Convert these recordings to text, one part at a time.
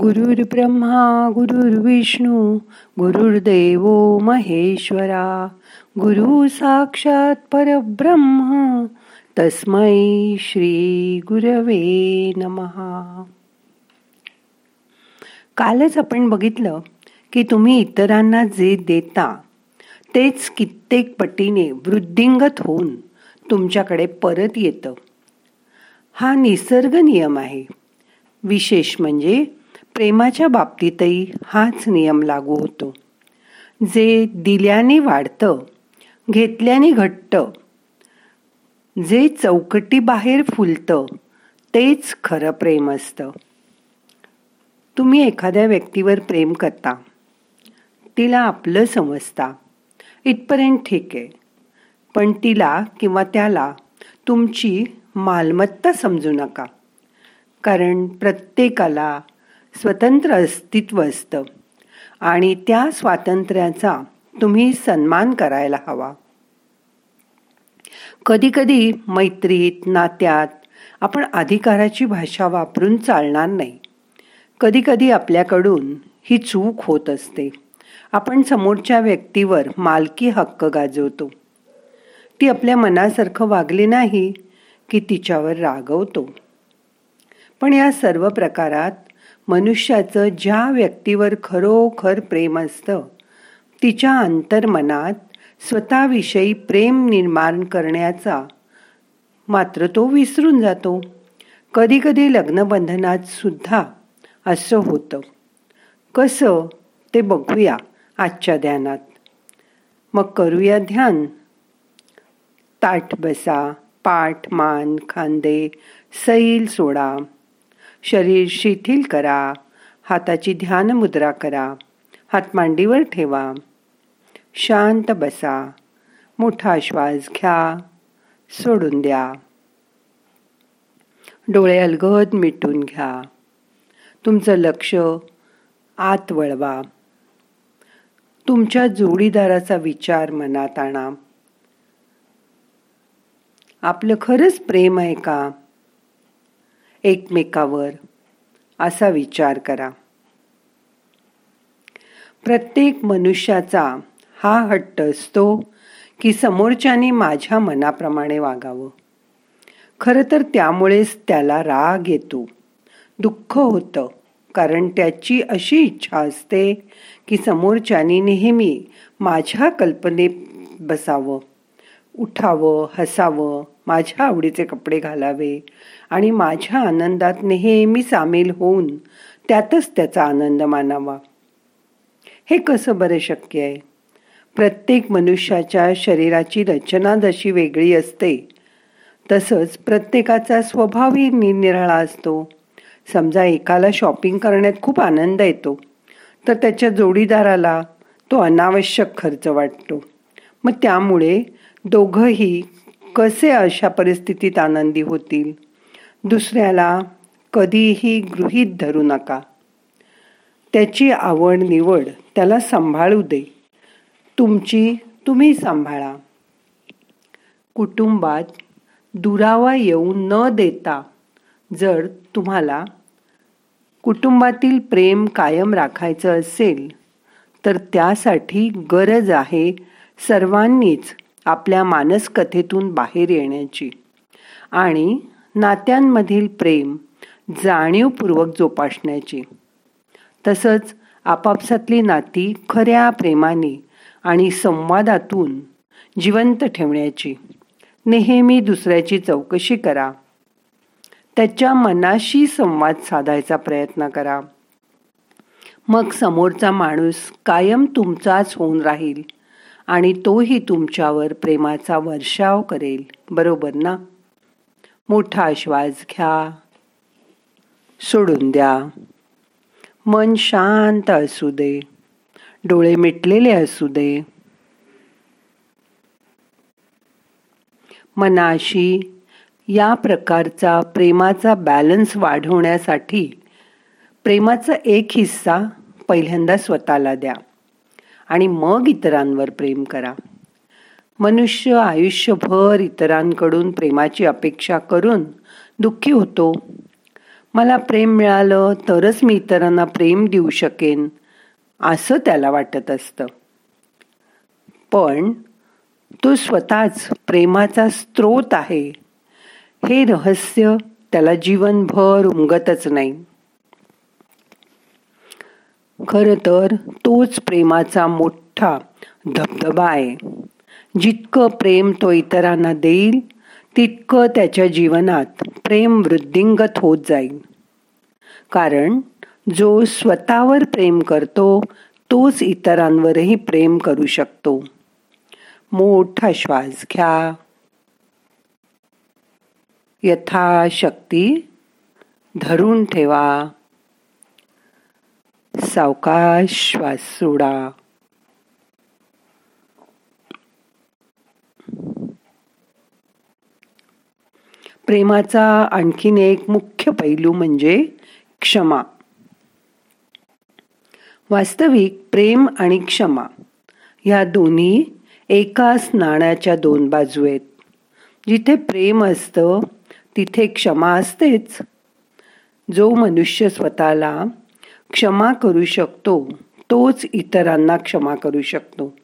गुरुर् ब्रह्मा गुरुर्विष्णू गुरुर्देव महेश्वरा गुरु साक्षात परब्रह्म तस्मै श्री गुरवे नमहा कालच आपण बघितलं की तुम्ही इतरांना जे देता तेच कित्येक पटीने वृद्धिंगत होऊन तुमच्याकडे परत येतं. हा निसर्ग नियम आहे. विशेष म्हणजे प्रेमाच्या बाबतीतही हाच नियम लागू होतो. जे दिल्याने वाढतं घेतल्याने घट्ट जे चौकटी बाहेर फुलतं तेच खरं प्रेम असतं. तुम्ही एखाद्या व्यक्तीवर प्रेम करता तिला आपलं समजता इथपर्यंत ठीक आहे. पण तिला किंवा त्याला तुमची मालमत्ता समजू नका. कारण प्रत्येकाला स्वतंत्र अस्तित्व असतं. आणि त्या स्वातंत्र्याचा तुम्ही सन्मान करायला हवा. कधीकधी मैत्रीत नात्यात आपण अधिकाराची भाषा वापरून चालणार नाही. कधीकधी आपल्याकडून ही चूक होत असते. आपण समोरच्या व्यक्तीवर मालकी हक्क गाजवतो. ती आपल्या मनासारखं वागली नाही की तिच्यावर रागवतो. पण या सर्व प्रकारात मनुष्याचं ज्या व्यक्तीवर खरोखर प्रेम असतं तिच्या अंतर्मनात स्वतःविषयी प्रेम निर्माण करण्याचा मात्र तो विसरून जातो. कधीकधी लग्नबंधनात सुद्धा असं होतं. कसं ते बघूया आजच्या ध्यानात. मग करूया ध्यान. ताठ बसा पाठ मान खांदे सैल सोडा. शरीर शिथिल करा. हाताची ध्यान मुद्रा करा. हात मांडीवर ठेवा. शांत बसा. मोठा श्वास घ्या. सोडून द्या. डोळे अलगद मिटून घ्या. तुमचं लक्ष आत वळवा. तुमच्या जोडीदाराचा विचार मनात आणा. आपलं खरंच प्रेम आहे का? एकमेकावर असा विचार करा. प्रत्येक मनुष्याचा हा हट्ट असतो की समोरच्याने माझ्या मनाप्रमाणे वागावं. खरं तर त्यामुळेच त्याला राग येतो. दुःख होतं कारण त्याची अशी इच्छा असते की समोरच्यानी नेहमी माझ्या कल्पनेत बसावं उठावं हसावं माझ्या आवडीचे कपडे घालावे. आणि माझ्या आनंदात नेहमी सामील होऊन त्यातच त्याचा आनंद मानावा. हे कसं बरं शक्य आहे? प्रत्येक मनुष्याच्या शरीराची रचना जशी वेगळी असते तसंच प्रत्येकाचा स्वभावही निरनिराळा असतो. समजा एकाला शॉपिंग करण्यात खूप आनंद येतो तर त्याच्या जोडीदाराला तो अनावश्यक खर्च वाटतो. मग त्यामुळे दोघंही कसे अशा परिस्थितीत आनंदी होतील? दुसऱ्याला कधीही गृहीत धरू नका. त्याची आवड निवड त्याला सांभाळू दे. तुमची तुम्ही सांभाळा. कुटुंबात दुरावा येऊ न देता जर तुम्हाला कुटुंबातील प्रेम कायम राखायचं असेल तर त्यासाठी गरज आहे सर्वांनीच आपल्या मानसकथेतून बाहेर येण्याची. आणि नात्यांमधील प्रेम जाणीवपूर्वक जोपासण्याची. तसंच आपापसातली नाती खऱ्या प्रेमाने आणि संवादातून जिवंत ठेवण्याची. नेहमी दुसऱ्याची चौकशी करा. त्याच्या मनाशी संवाद साधायचा प्रयत्न करा. मग समोरचा माणूस कायम तुमचाच होऊन राहील. आणि तोही तुमच्यावर प्रेमाचा वर्षाव करेल. बरोबर ना? मोठा श्वास घ्या. सोडून द्या. मन शांत असू दे. डोळे मिटलेले असू दे. मनाशी या प्रकारचा प्रेमाचा बॅलन्स वाढवण्यासाठी प्रेमाचा एक हिस्सा पहिल्यांदा स्वतःला द्या. आणि मग इतरांवर प्रेम करा. मनुष्य आयुष्यभर इतरांकडून प्रेमाची अपेक्षा करून दुःखी होतो. मला प्रेम मिळालं तरच मी इतरांना प्रेम देऊ शकेन असं त्याला वाटत असतं. पण तो स्वतःच प्रेमाचा स्रोत आहे. हे रहस्य त्याला जीवनभर उमगतच नाही. खरं तर तोच प्रेमाचा मोठा धबधबा आहे. जितकं प्रेम तो इतरांना देईल तितकं त्याच्या जीवनात प्रेम वृद्धिंगत होत जाईल. कारण जो स्वतःवर प्रेम करतो तोच इतरांवरही प्रेम करू शकतो. मोठा श्वास घ्या. यथाशक्ती धरून ठेवा. सावकाश श्वास सोडा. प्रेमाचा आणखीन एक मुख्य पैलू म्हणजे क्षमा. वास्तविक प्रेम आणि क्षमा या दोन्ही एकाच नाण्याच्या दोन बाजू आहेत. जिथे प्रेम असतं तिथे क्षमा असतेच. जो मनुष्य स्वतःला क्षमा करू शकतो तोच इतरांना क्षमा करू शकतो.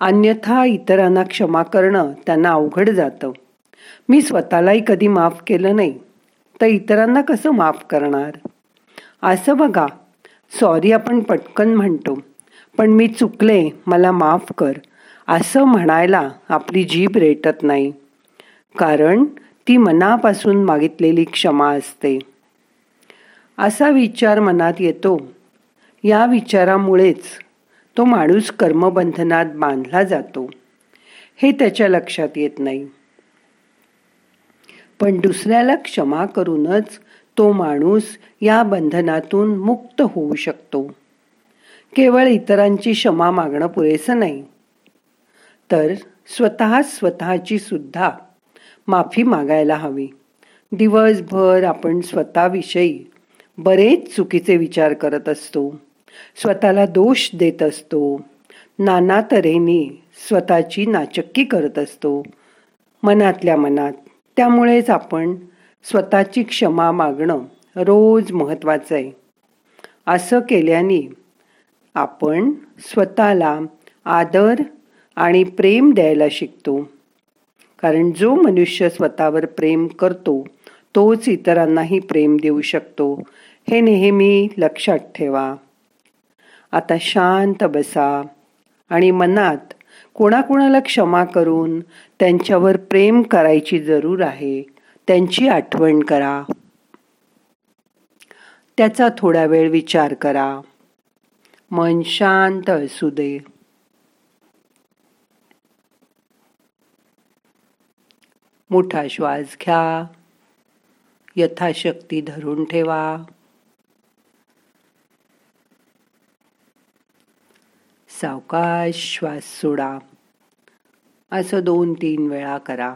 अन्यथा इतरांना क्षमा करणं त्यांना अवघड जातं. मी स्वतःलाही कधी माफ केलं नाही तर इतरांना कसं माफ करणार? असं बघा. सॉरी आपण पटकन म्हणतो पण मी चुकले मला माफ कर असं म्हणायला आपली जीभ रेटत नाही. कारण ती मनापासून मागितलेली क्षमा असते. असा विचार मनात येतो. या विचारामुळेच तो माणूस कर्मबंधनात बांधला जातो. हे त्याच्या लक्षात येत नाही. पण दुसऱ्याला क्षमा करूनच तो माणूस या बंधनातून मुक्त होऊ शकतो. केवळ इतरांची क्षमा मागणं पुरेसं नाही. तर स्वतः स्वतःची सुद्धा माफी मागायला हवी. दिवसभर आपण स्वतःविषयी बरेच चुकीचे विचार करत असतो. स्वतःला दोष देत असतो. नाना तऱ्हेने स्वतःची नाचक्की करत असतो. मनातल्या मनात. त्यामुळेच आपण स्वतःची क्षमा मागणं रोज महत्वाचं आहे. असं केल्याने आपण स्वतःला आदर आणि प्रेम द्यायला शिकतो. कारण जो मनुष्य स्वतःवर प्रेम करतो तोच इतरांनाही प्रेम देऊ शकतो. हे नेहमी लक्षात ठेवा. आता शांत बसा आणि मनात कोणाकोणाला क्षमा करून त्यांच्यावर प्रेम करायची जरूर आहे त्यांची आठवण करा. त्याचा थोडा वेळ विचार करा. मन शांत असू दे. मोठा श्वास घ्या. यथाशक्ती धरून ठेवा. सावकाश श्वास सोडा. असं दोन तीन वेळा करा.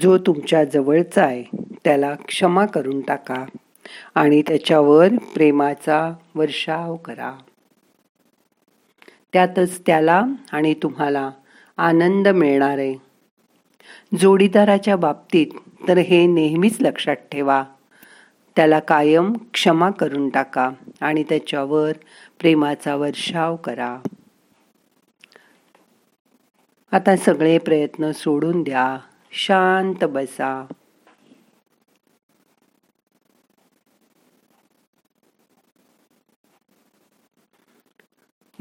जो तुमच्या जवळचा आहे त्याला क्षमा करून टाका आणि त्याच्यावर प्रेमाचा वर्षाव करा. त्यातच त्याला आणि तुम्हाला आनंद मिळणार आहे. जोडीदाराच्या बाबतीत तर हे नेहमीच लक्षात ठेवा. त्याला कायम क्षमा करून टाका आणि त्याच्यावर प्रेमाचा वर्षाव करा. आता सगळे प्रयत्न सोडून द्या. शांत बसा.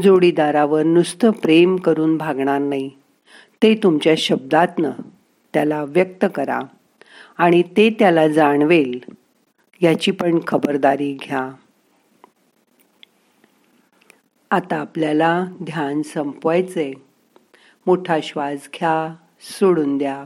जोडीदारावर नुसतं प्रेम करून भागणार नाही. ते तुमच्या शब्दातनं त्याला व्यक्त करा आणि ते त्याला जाणवेल याची पण खबरदारी घ्या. आता आपल्याला ध्यान संपवायचे मोठा श्वास घ्या सोडून द्या.